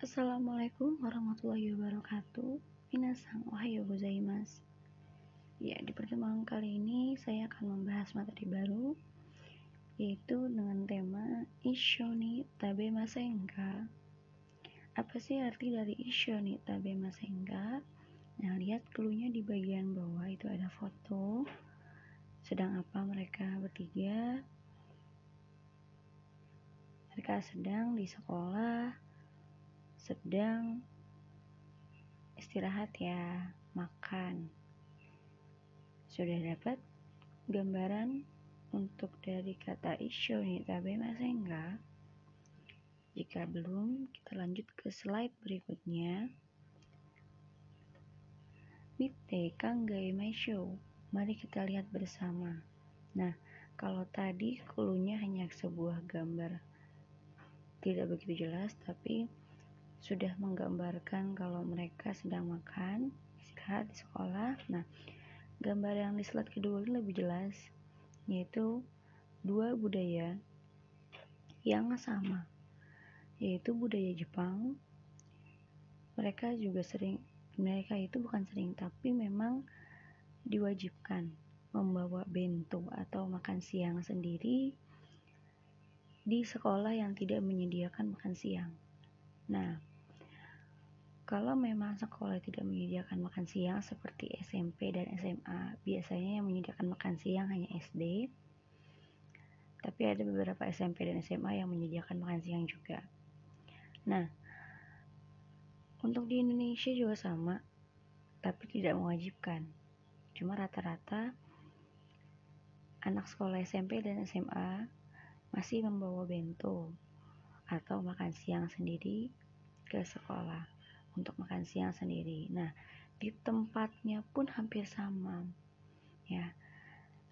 Assalamualaikum warahmatullahi wabarakatuh Minasang ohayo gozaimasu Ya, di pertemuan kali ini saya akan membahas materi baru yaitu dengan tema Ishoni Tabe Masenka. Apa sih arti dari Ishoni Tabe Masenka? Nah, lihat klunya di bagian bawah itu ada foto. Sedang apa mereka bertiga? Mereka sedang di sekolah, sedang istirahat ya, makan. Sudah dapat gambaran untuk dari kata isho nih tabe masenga? Jika belum, kita lanjut ke slide berikutnya. Mite Kanggai Show. Mari kita lihat bersama. Nah, kalau tadi klunya hanya sebuah gambar tidak begitu jelas, tapi sudah menggambarkan kalau mereka sedang makan, istirahat di sekolah. Nah, gambar yang di slide kedua ini lebih jelas, yaitu dua budaya yang sama, yaitu budaya Jepang. Mereka juga sering mereka itu bukan sering tapi memang diwajibkan membawa bento atau makan siang sendiri di sekolah yang tidak menyediakan makan siang. Nah, kalau memang sekolah tidak menyediakan makan siang seperti SMP dan SMA, biasanya yang menyediakan makan siang hanya SD. Tapi ada beberapa SMP dan SMA yang menyediakan makan siang juga. Nah, untuk di Indonesia juga sama, tapi tidak mewajibkan. Cuma rata-rata anak sekolah SMP dan SMA masih membawa bento atau makan siang sendiri ke sekolah untuk makan siang sendiri. Nah, di tempatnya pun hampir sama. Ya.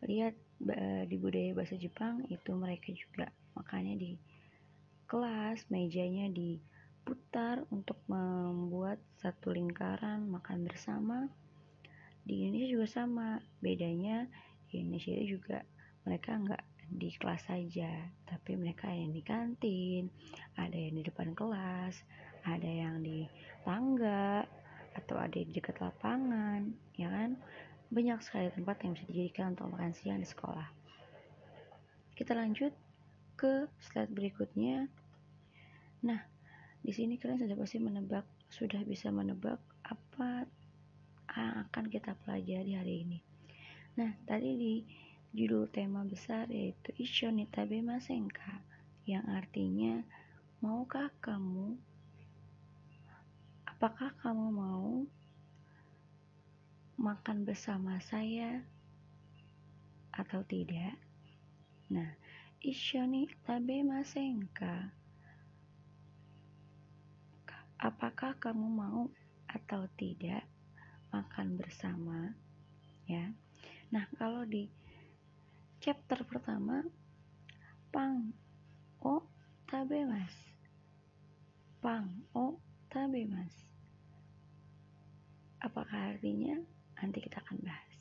Lihat di budaya bahasa Jepang itu mereka juga makannya di kelas, mejanya di putar untuk membuat satu lingkaran makan bersama di Indonesia juga sama bedanya di Indonesia juga mereka nggak di kelas saja tapi mereka yang di kantin ada yang di depan kelas ada yang di tangga atau ada di dekat lapangan ya kan? Banyak sekali tempat yang bisa dijadikan untuk makan siang di sekolah. Kita lanjut ke slide berikutnya. Nah di sini kalian sudah pasti menebak, sudah bisa menebak apa yang akan kita pelajari hari ini. Nah, tadi di judul tema besar yaitu Ishonita Bemasenka yang artinya maukah kamu apakah kamu mau makan bersama saya atau tidak? Nah, Ishonita Bemasenka apakah kamu mau atau tidak makan bersama ya? Nah kalau di chapter pertama pang o tabe mas. Pang o tabe mas apakah artinya nanti kita akan bahas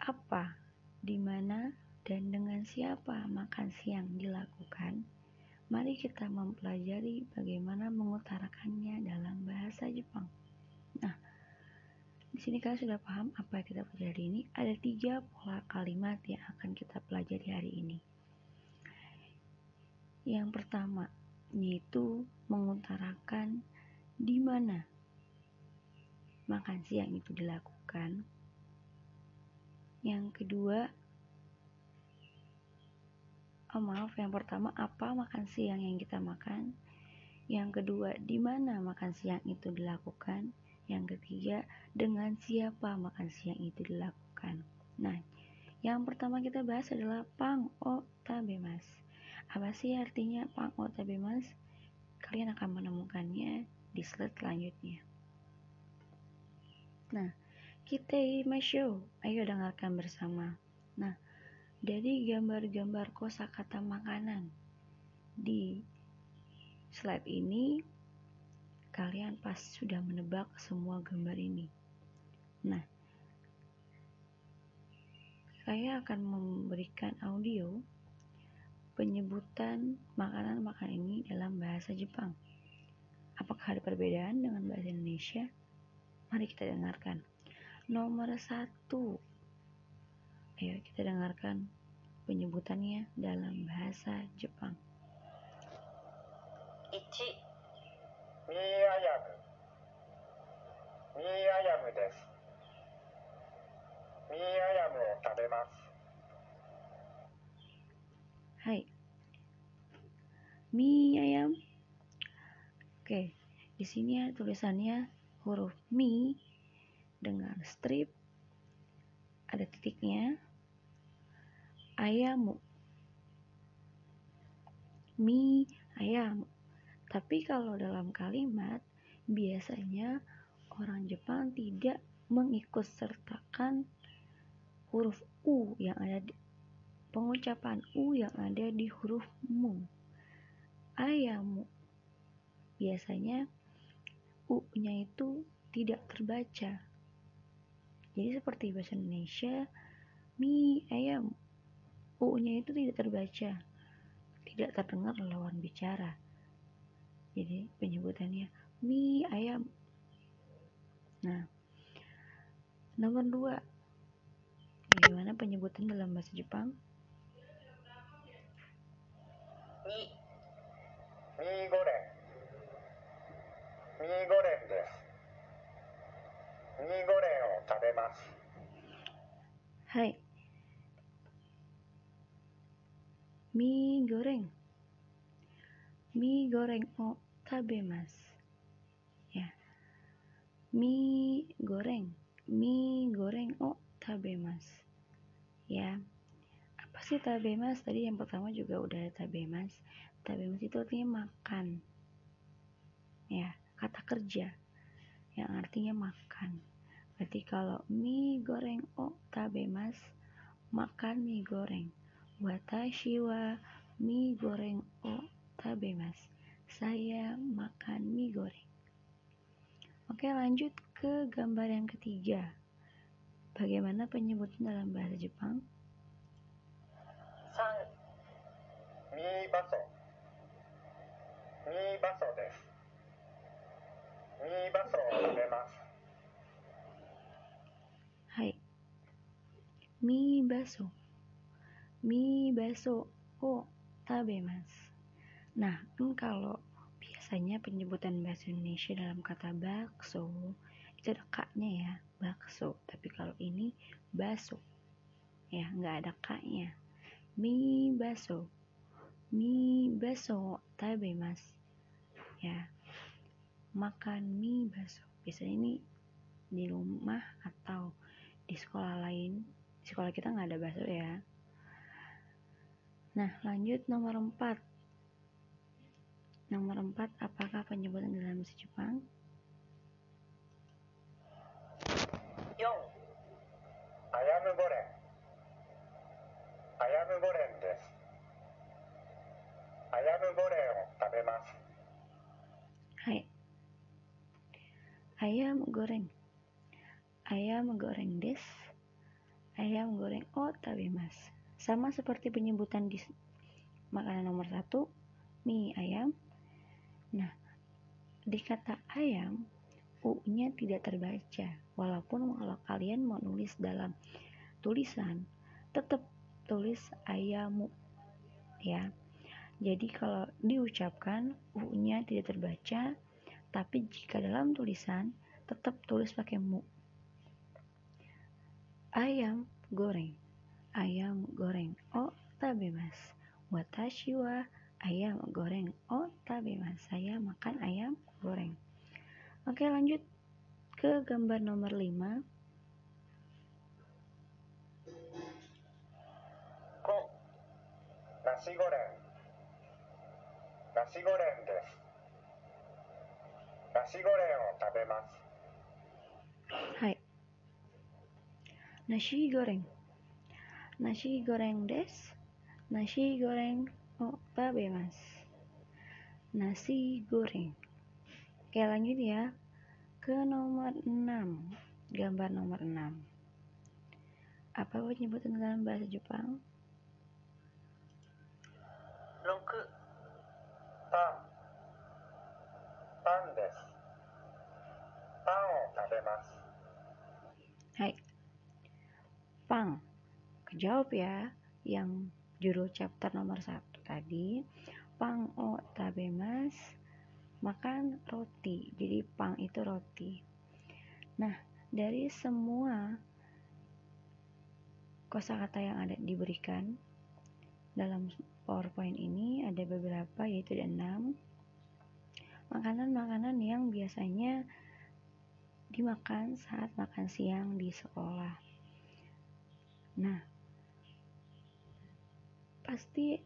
apa di mana dan dengan siapa makan siang dilakukan Mari kita mempelajari bagaimana mengutarakannya dalam bahasa Jepang. Nah, di sini kalian sudah paham apa yang kita pelajari ini? Ada tiga pola kalimat yang akan kita pelajari hari ini. Yang pertama, yaitu mengutarakan di mana makan siang itu dilakukan. Yang kedua, oh maaf yang pertama apa makan siang yang kita makan? Yang kedua di mana makan siang itu dilakukan? Yang ketiga dengan siapa makan siang itu dilakukan? Nah yang pertama kita bahas adalah pang o tabemas apa sih artinya pang o tabemas kalian akan menemukannya di slide selanjutnya nah kita masyo ayo dengarkan bersama. Nah dari gambar-gambar kosakata makanan di slide ini kalian pas sudah menebak semua gambar ini. Nah saya akan memberikan audio penyebutan makanan-makanan ini dalam bahasa Jepang. Apakah ada perbedaan dengan bahasa Indonesia? Mari kita dengarkan. Nomor satu. Ayo kita dengarkan penyebutannya dalam bahasa Jepang. Ichi. Miyayamu. Miyayamu desu. Miyayamu o tabemasu. Hai. Mie ayam. Oke, di sini ya tulisannya huruf mi dengan strip ada titiknya ayamu mi ayam tapi kalau dalam kalimat biasanya orang Jepang tidak mengikut sertakan huruf u yang ada di pengucapan U yang ada di huruf mu. Ayamu. Biasanya U-nya itu tidak terbaca. Jadi seperti bahasa Indonesia, mi ayam. U-nya itu tidak terbaca. Tidak terdengar lawan bicara. Jadi penyebutannya mi ayam. Nah, nomor dua. Bagaimana penyebutan dalam bahasa Jepang? Ni. Mi goreng. Mi goreng desu. Mi goreng o tabemasu. Hai. Mi goreng. Mi goreng o tabemasu. Ya. Mi goreng. Mi goreng o tabemasu. Ya. Apa sih tabemas? Tadi yang pertama juga udah tabemas. Tabemas itu artinya makan. Ya, kata kerja yang artinya makan. Berarti kalau mie goreng o tabemas, makan mie goreng. Watashi wa mie goreng o tabemas. Saya makan mie goreng. Oke, lanjut ke gambar yang ketiga. Bagaimana penyebutan dalam bahasa Jepang? San. Mi baso. Mi baso desu. Mi baso o tabemasu. Hai. Mi baso. Mi baso o tabemasu. Nah, kan kalau biasanya penyebutan bahasa Indonesia dalam kata bakso itu ada kaknya ya, bakso. Tapi kalau ini baso. Ya, nggak ada kaknya. Mi baso. Mi baso tabemasu. Ya Makan mie baso. Biasanya ini di rumah atau di sekolah lain. Di sekolah kita nggak ada bakso ya. Nah, lanjut nomor 4. Nomor 4, apakah penyebutan dalam bahasa Jepang? 4. アヤムゴレン。アヤムゴレンです。アヤムゴレンを食べます。 Ayam goreng. Ayam goreng des. Ayam goreng o tabemas. Sama seperti penyebutan di makanan nomor satu, mie ayam. Nah, di kata ayam, U-nya tidak terbaca. Walaupun kalau kalian mau nulis dalam tulisan, tetap tulis ayamu. Ya. Jadi kalau diucapkan U-nya tidak terbaca, tapi jika dalam tulisan, tetap tulis pakai mu. Ayam goreng. Ayam goreng. Oh, tabemas. Watashi wa ayam goreng. Oh, tabemas. Saya makan ayam goreng. Oke, lanjut ke gambar nomor 5. Nasi goreng. Nasi goreng desu. ナシゴレンです。ナシゴレンを食べます。 Hai. Nasi goreng. Nasi goreng des. Nasi goreng o tabemas. Nasi goreng. Oke, lanjut ya. Ke nomor 6. Gambar nomor 6. Apa penyebutan dalam bahasa Jepang? 6パン パ パンです。パンを食べます。 Hai. Pang. Kejawab ya yang judul chapter nomor satu tadi. Pang o tabemas. Makan roti. Jadi pang itu roti. Nah, dari semua kosakata yang ada diberikan dalam PowerPoint ini ada beberapa yaitu ada enam makanan-makanan yang biasanya dimakan saat makan siang di sekolah. Nah, pasti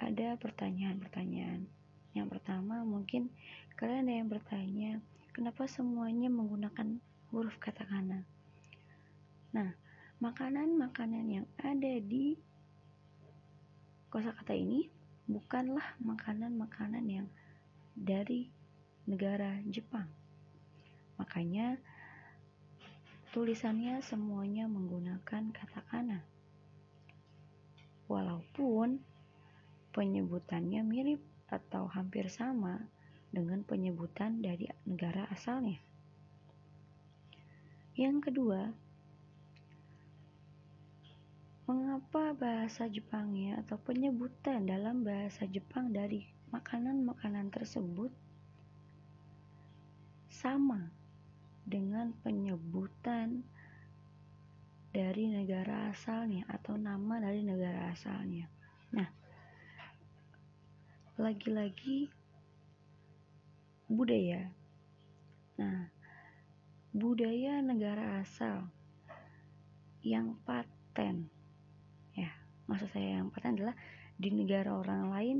ada pertanyaan-pertanyaan. Yang pertama mungkin kalian ada yang bertanya, kenapa semuanya menggunakan huruf katakana? Nah, makanan-makanan yang ada di kosakata ini bukanlah makanan-makanan yang dari negara Jepang. Makanya tulisannya semuanya menggunakan katakana. Walaupun penyebutannya mirip atau hampir sama dengan penyebutan dari negara asalnya. Yang kedua, mengapa bahasa Jepangnya atau penyebutan dalam bahasa Jepang dari makanan-makanan tersebut sama dengan penyebutan dari negara asalnya atau nama dari negara asalnya. Nah, lagi-lagi budaya. Nah, budaya negara asal yang paten. Ya, maksud saya yang paten adalah di negara orang lain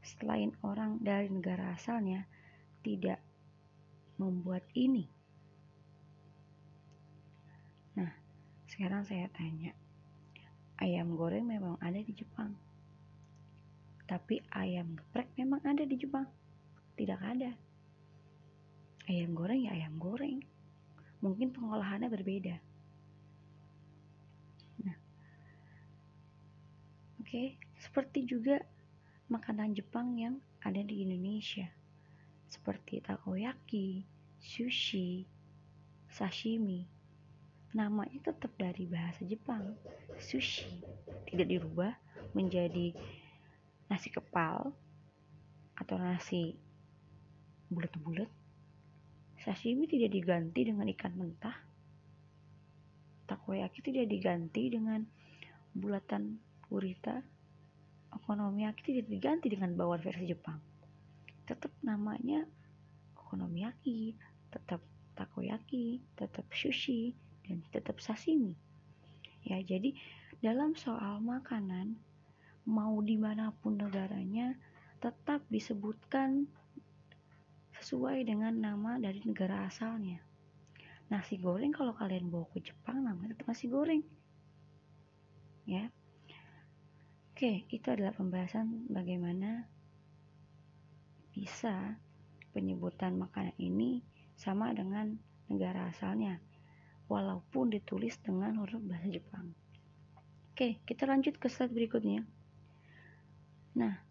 selain orang dari negara asalnya tidak membuat ini. Nah, sekarang saya tanya, ayam goreng memang ada di Jepang, tapi ayam geprek memang ada di Jepang? Tidak ada. Ayam goreng ya ayam goreng, mungkin pengolahannya berbeda. Nah, oke, okay. seperti juga makanan Jepang yang ada di Indonesia seperti takoyaki, sushi, sashimi. Namanya tetap dari bahasa Jepang, sushi. Tidak dirubah menjadi nasi kepal atau nasi bulat-bulat. Sashimi tidak diganti dengan ikan mentah. Takoyaki tidak diganti dengan bulatan gurita. Okonomiyaki tidak diganti dengan bawang versi Jepang tetap namanya okonomiyaki, tetap takoyaki, tetap sushi, dan tetap sashimi. Ya, jadi dalam soal makanan, mau di mana pun negaranya, tetap disebutkan sesuai dengan nama dari negara asalnya. Nasi goreng kalau kalian bawa ke Jepang namanya tetap nasi goreng. Ya. Oke, itu adalah pembahasan bagaimana bisa penyebutan makanan ini sama dengan negara asalnya walaupun ditulis dengan huruf bahasa Jepang. Oke, kita lanjut ke slide berikutnya. Nah,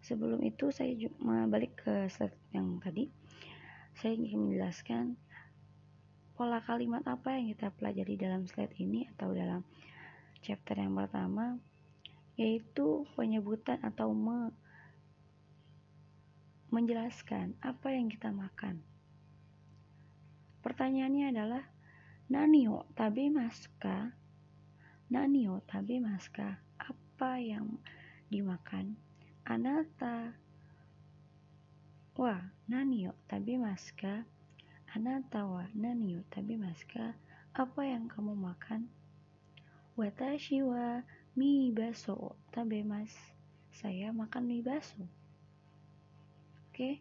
sebelum itu saya balik ke slide yang tadi. Saya ingin menjelaskan pola kalimat apa yang kita pelajari dalam slide ini atau dalam chapter yang pertama yaitu penyebutan atau menjelaskan apa yang kita makan. Pertanyaannya adalah Nanio tabe maska? Nanio tabe maska? Apa yang dimakan? Anata wa nanio tabe maska? Anata wa nanio tabe maska? Apa yang kamu makan? Watashi wa mi baso tabe mas. Saya makan mie baso. Oke.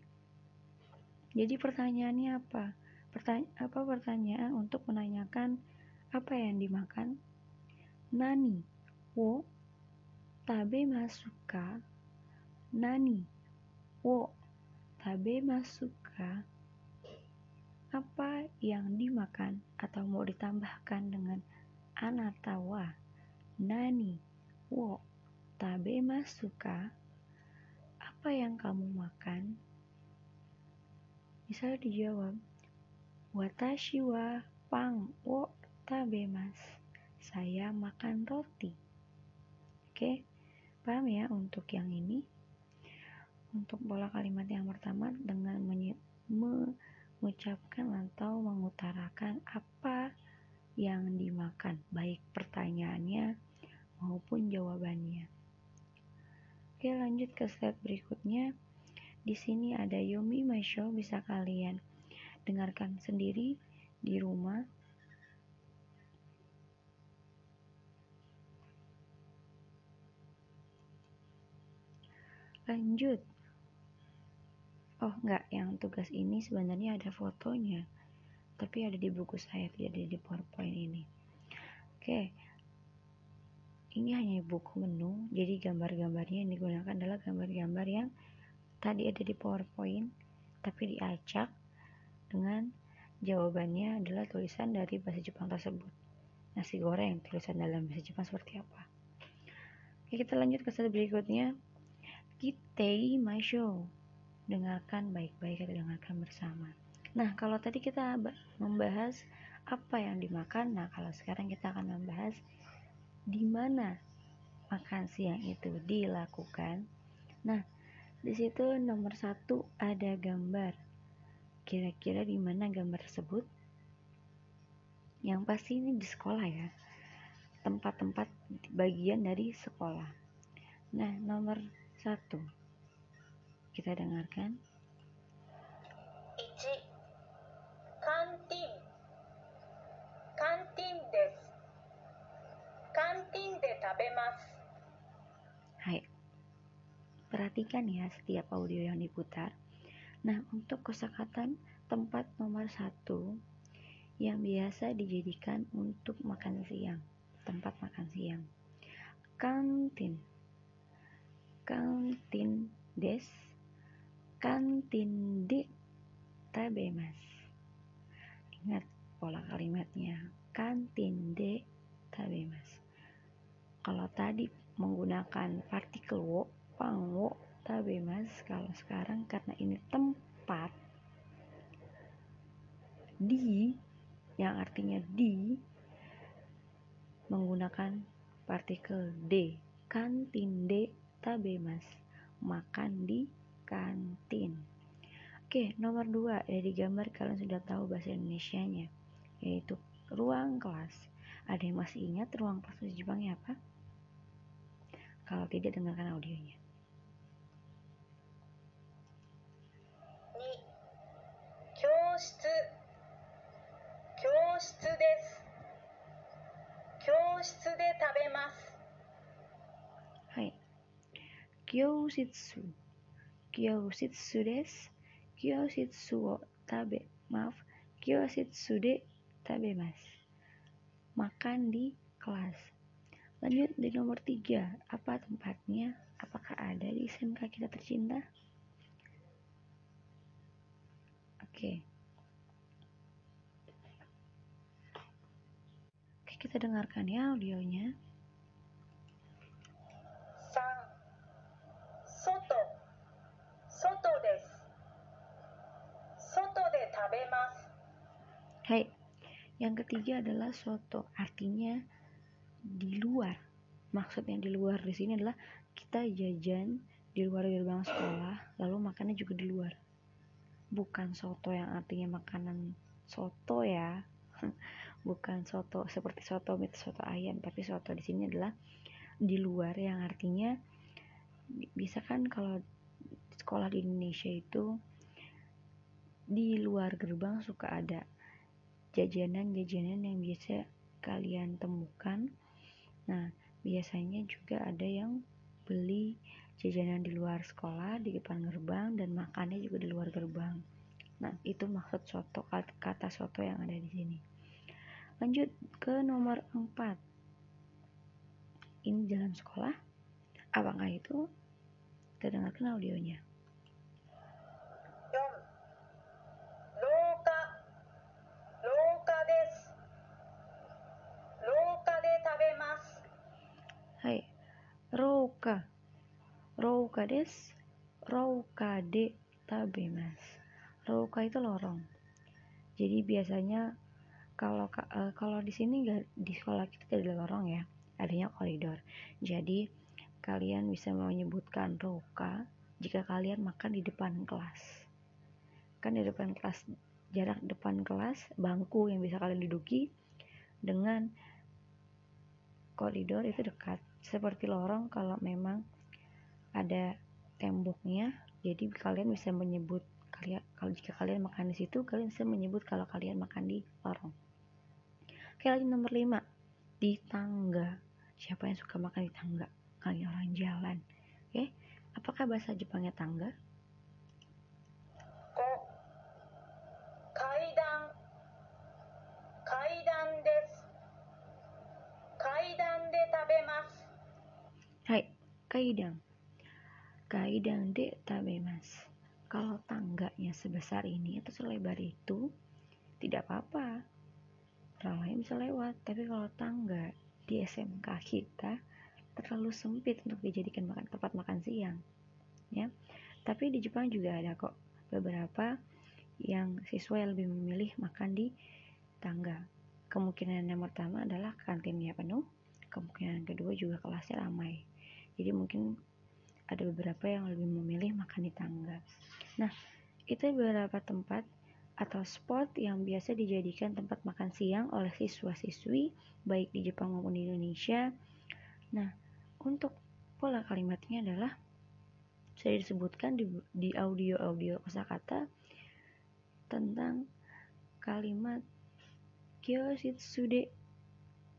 Jadi pertanyaannya apa? Pertanya apa pertanyaan untuk menanyakan apa yang dimakan? Nani wo tabe masuka? Nani wo tabe masuka? Apa yang dimakan atau mau ditambahkan dengan anatawa? Nani wo tabe masuka? Apa yang kamu makan? Misalnya dijawab, Watashi wa pang wo tabemas. Saya makan roti. Oke, paham ya untuk yang ini? Untuk pola kalimat yang pertama dengan mengucapkan atau mengutarakan apa yang dimakan, baik pertanyaannya maupun jawabannya. Oke, lanjut ke slide berikutnya. Di sini ada Yomi Masho bisa kalian dengarkan sendiri di rumah. Lanjut. Oh, enggak, yang tugas ini sebenarnya ada fotonya. Tapi ada di buku saya, tidak ada di PowerPoint ini. Oke. Ini hanya buku menu, jadi gambar-gambarnya yang digunakan adalah gambar-gambar yang tadi ada di PowerPoint, tapi diacak dengan jawabannya adalah tulisan dari bahasa Jepang tersebut. Nasi goreng tulisan dalam bahasa Jepang seperti apa? Oke, kita lanjut ke slide berikutnya. Kitei masho. Dengarkan baik-baik atau dengarkan bersama. Nah, kalau tadi kita membahas apa yang dimakan, nah kalau sekarang kita akan membahas di mana makan siang itu dilakukan. Nah, di situ nomor satu ada gambar Kira-kira di mana gambar tersebut? Yang pasti ini di sekolah ya. Tempat-tempat bagian dari sekolah. Nah, nomor satu. Kita dengarkan. Ichi. Kantin. Kantin desu. Kantin de tabemasu. Hai. Perhatikan ya setiap audio yang diputar Nah, untuk kosakata tempat nomor satu yang biasa dijadikan untuk makan siang, tempat makan siang. Kantin, kantin des, kantin de tabemas. Ingat pola kalimatnya, kantin de tabemas. Kalau tadi menggunakan partikel wo, pang wo, tabe mas kalau sekarang karena ini tempat di yang artinya di menggunakan partikel D kantin D tabe mas makan di kantin. Oke nomor dua dari gambar kalian sudah tahu bahasa Indonesia nya yaitu ruang kelas. Ada yang masih ingat ruang kelas bahasa Jepangnya apa? Kalau tidak dengarkan audionya 室教室です教室で食べますはい教室教室です教室を食べマフ教室で食べます makan di kelas lanjut di nomor tiga apa tempatnya apakah ada di SMK kita tercinta oke okay. Kita dengarkan ya audionya. Sang, soto, soto desu. Soto de tabemasu. Hai, yang ketiga adalah soto, artinya di luar. Maksudnya di luar di sini adalah kita jajan di luar gerbang sekolah, lalu makannya juga di luar. Bukan soto yang artinya makanan soto ya. bukan soto seperti soto mit soto ayam tapi soto di sini adalah di luar yang artinya bisa kan kalau sekolah di Indonesia itu di luar gerbang suka ada jajanan-jajanan yang biasa kalian temukan. Nah biasanya juga ada yang beli jajanan di luar sekolah di depan gerbang dan makannya juga di luar gerbang. Nah itu maksud soto kata soto yang ada di sini Lanjut ke nomor 4. Ini jalan sekolah. Apakah itu? Kita dengarkan audionya. Hai, rouka. Rouka des. Rouka de tabemasu. Rouka itu lorong. Jadi biasanya kalau uh, kalau di sini gak, di sekolah kita tidak ada lorong ya, adanya koridor. Jadi kalian bisa menyebutkan rouka jika kalian makan di depan kelas. Kan di depan kelas jarak depan kelas bangku yang bisa kalian duduki dengan koridor itu dekat seperti lorong kalau memang ada temboknya jadi kalian bisa menyebut kalian kalau jika kalian makan di situ kalian bisa menyebut kalau kalian makan di lorong oke lagi nomor 5 di tangga. Siapa yang suka makan di tangga? Kalian orang jalan. Oke apakah bahasa Jepangnya tangga? Kaidan. Kaidan desu kaidan de tabemasu hai kaidan. Kaidan de tabemasu kalau tangganya sebesar ini atau selebar itu tidak apa-apa lain bisa lewat tapi kalau tangga di SMK kita terlalu sempit untuk dijadikan makan tempat makan siang ya. Tapi di Jepang juga ada kok beberapa yang siswa yang lebih memilih makan di tangga. Kemungkinan yang pertama adalah kantinnya penuh kemungkinan kedua juga kelasnya ramai. Jadi mungkin ada beberapa yang lebih memilih makan di tangga. Nah, itu beberapa tempat atau spot yang biasa dijadikan tempat makan siang oleh siswa-siswi baik di Jepang maupun di Indonesia. Nah, untuk pola kalimatnya adalah saya disebutkan di, di audio-audio kosakata tentang kalimat kyoshitsude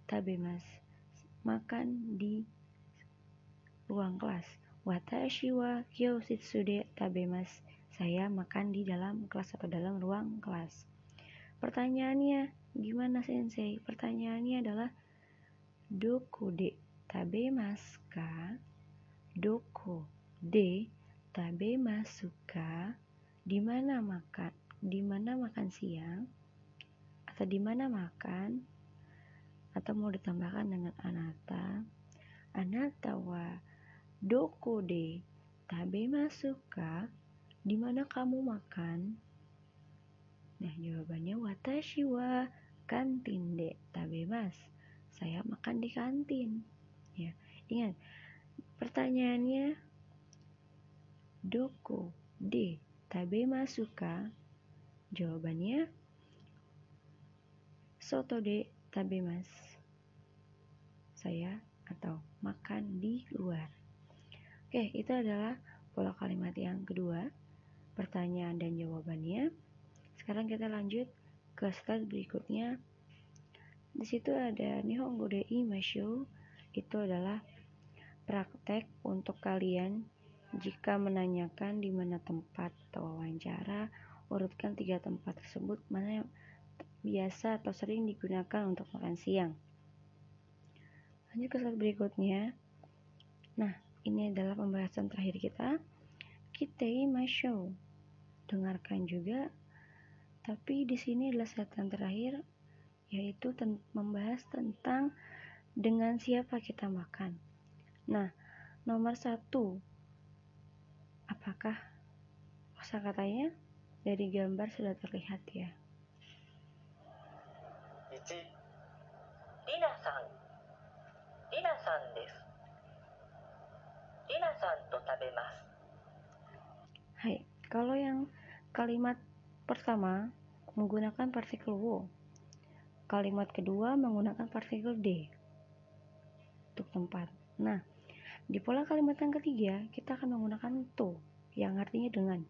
tabemas makan di ruang kelas Watashi wa kyositsude tabemas. Saya makan di dalam kelas atau dalam ruang kelas. Pertanyaannya, gimana sensei? Pertanyaannya adalah Doko de tabemas ka? Doko de tabemasuka? Di mana makan? Di mana makan siang? Atau di mana makan? Atau mau ditambahkan dengan anata? Anata wa Doko de tabe masuka di mana kamu makan? Nah, jawabannya watashi wa kantin de tabe mas. Saya makan di kantin. Ya, ingat pertanyaannya doko de tabe masuka? Jawabannya soto de tabe mas. Saya atau makan di luar. Oke, itu adalah pola kalimat yang kedua, pertanyaan dan jawabannya. Sekarang kita lanjut ke slide berikutnya. Di situ ada Nihongo de Imashu, itu adalah praktek untuk kalian jika menanyakan di mana tempat atau wawancara, urutkan tiga tempat tersebut mana yang biasa atau sering digunakan untuk makan siang. Lanjut ke slide berikutnya. Nah, ini adalah pembahasan terakhir kita. Kita masuk dengarkan juga. Tapi di sini adalah setan terakhir yaitu ten membahas tentang dengan siapa kita makan. Nah, nomor satu, apakah kosa katanya dari gambar sudah terlihat ya? Rina-san. Hai, kalau yang kalimat pertama menggunakan partikel wo. Kalimat kedua menggunakan partikel d untuk tempat. Nah, di pola kalimat yang ketiga kita akan menggunakan to yang artinya dengan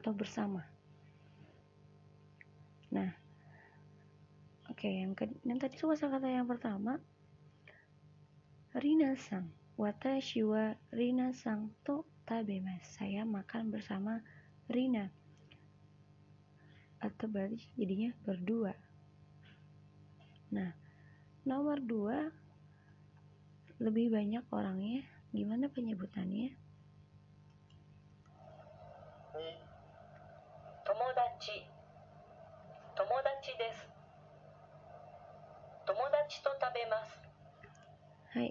atau bersama. Nah, oke okay, yang, yang tadi kata yang pertama Rina sang Watashi wa Rina sang to tabemas. Saya makan bersama Rina. Atau berarti jadinya berdua. Nah, nomor dua lebih banyak orangnya. Gimana penyebutannya? Tomodachi. Tomodachi desu. Tomodachi to tabemasu. Hai,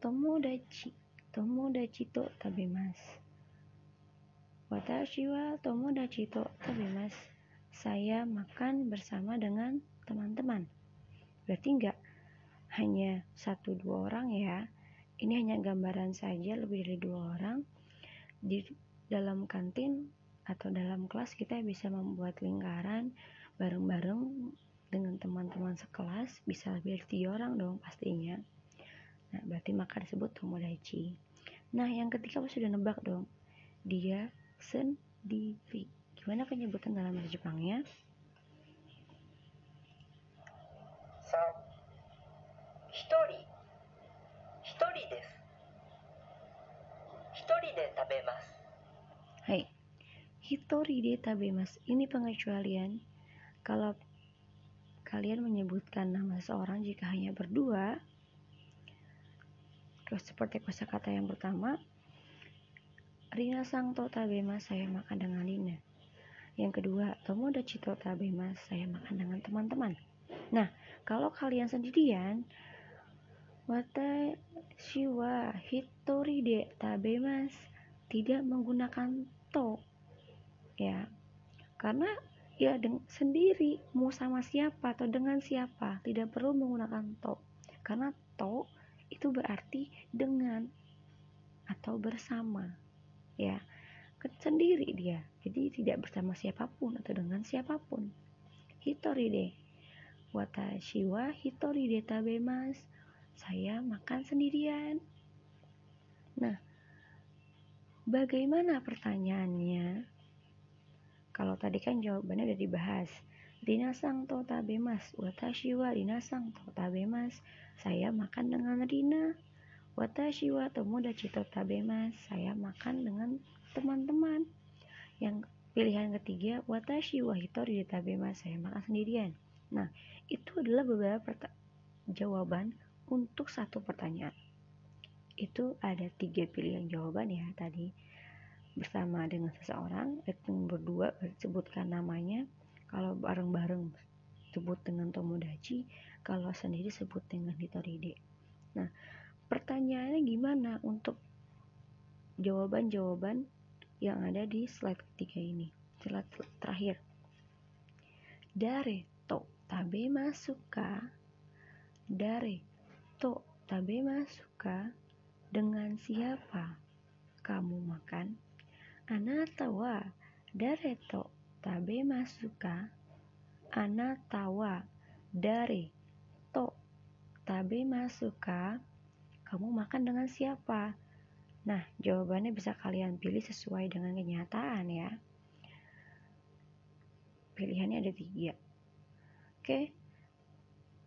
tomodachi tomodachi to tabemas Watashi wa tomodachi to tabemas. Saya makan bersama dengan teman-teman. Berarti enggak hanya satu dua orang ya. Ini hanya gambaran saja lebih dari dua orang. Di dalam kantin atau dalam kelas kita bisa membuat lingkaran bareng-bareng dengan teman-teman sekelas bisa lebih dari tiga orang dong pastinya nah berarti maka disebut tomodachi nah yang ketiga sudah nebak dong dia sendiri gimana penyebutan dalam bahasa Jepangnya? San hitori. Hitori desu. Hitori de tabemasu Hai. Hitori de tabemasu ini pengecualian. Kalau kalian menyebutkan nama seorang jika hanya berdua, terus seperti kosakata yang pertama, Rina sang to tabema saya makan dengan Rina. Yang kedua, Tomo Cito tabema saya makan dengan teman-teman. Nah, kalau kalian sendirian, Watashi wa hitori de tabemas tidak menggunakan to. Ya. Karena ya sendiri mau sama siapa atau dengan siapa tidak perlu menggunakan to karena to itu berarti dengan atau bersama ya sendiri dia jadi tidak bersama siapa pun atau dengan siapa pun hitori de watashi wa hitori de tabemas saya makan sendirian nah bagaimana pertanyaannya kalau tadi kan jawabannya udah dibahas. Rina sang to tabemas, watashi wa rina sang to tabemas. Saya makan dengan Rina. Watashi wa tomodachi to tabemas. Saya makan dengan teman-teman. Yang pilihan ketiga, watashi wa hitori de tabemas. Saya makan sendirian. Nah, itu adalah beberapa jawaban untuk satu pertanyaan. Itu ada tiga pilihan jawaban ya tadi bersama dengan seseorang itu berdua sebutkan namanya kalau bareng-bareng sebut dengan tomodachi kalau sendiri sebut dengan hitoride nah pertanyaannya gimana untuk jawaban-jawaban yang ada di slide ketiga ini slide terakhir Dari to tabe masuka. dare to tabe masuka. dengan siapa kamu makan anata wa dare to tabe masuka. anata wa dare to tabe masuka. kamu makan dengan siapa Nah, jawabannya bisa kalian pilih sesuai dengan kenyataan ya. Pilihannya ada tiga. Oke,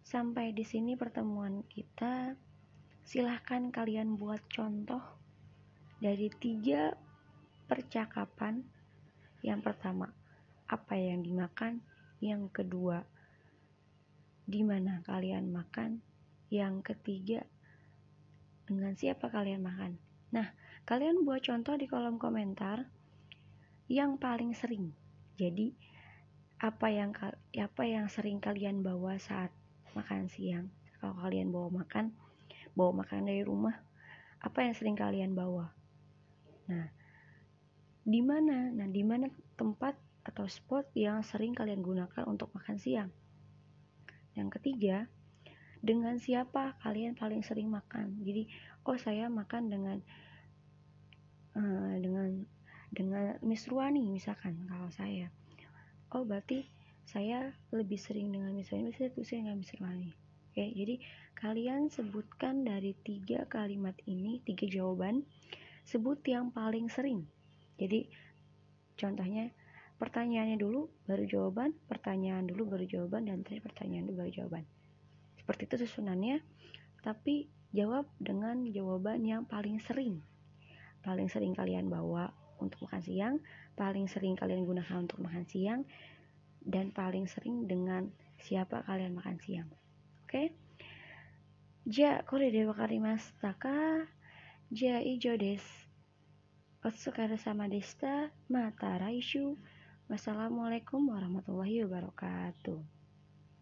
sampai di sini pertemuan kita. Silahkan kalian buat contoh dari tiga percakapan yang pertama apa yang dimakan yang kedua di mana kalian makan yang ketiga dengan siapa kalian makan nah kalian buat contoh di kolom komentar yang paling sering jadi apa yang apa yang sering kalian bawa saat makan siang kalau kalian bawa makan bawa makan dari rumah apa yang sering kalian bawa nah di mana? Nah, di mana tempat atau spot yang sering kalian gunakan untuk makan siang? Yang ketiga, dengan siapa kalian paling sering makan? Jadi, oh saya makan dengan uh, dengan dengan Miss Ruani misalkan kalau saya. Oh, berarti saya lebih sering dengan Miss Ruani, saya dengan Miss Ruani. Oke, jadi kalian sebutkan dari tiga kalimat ini, tiga jawaban, sebut yang paling sering jadi contohnya pertanyaannya dulu baru jawaban pertanyaan dulu baru jawaban dan tadi pertanyaan dulu baru jawaban seperti itu susunannya. Tapi jawab dengan jawaban yang paling sering. Paling sering kalian bawa untuk makan siang paling sering kalian gunakan untuk makan siang dan paling sering dengan siapa kalian makan siang. Oke? Ja kore dewa karimasta taka ja ijo des otsukare sama desta mata raishu. Wassalamualaikum warahmatullahi wabarakatuh.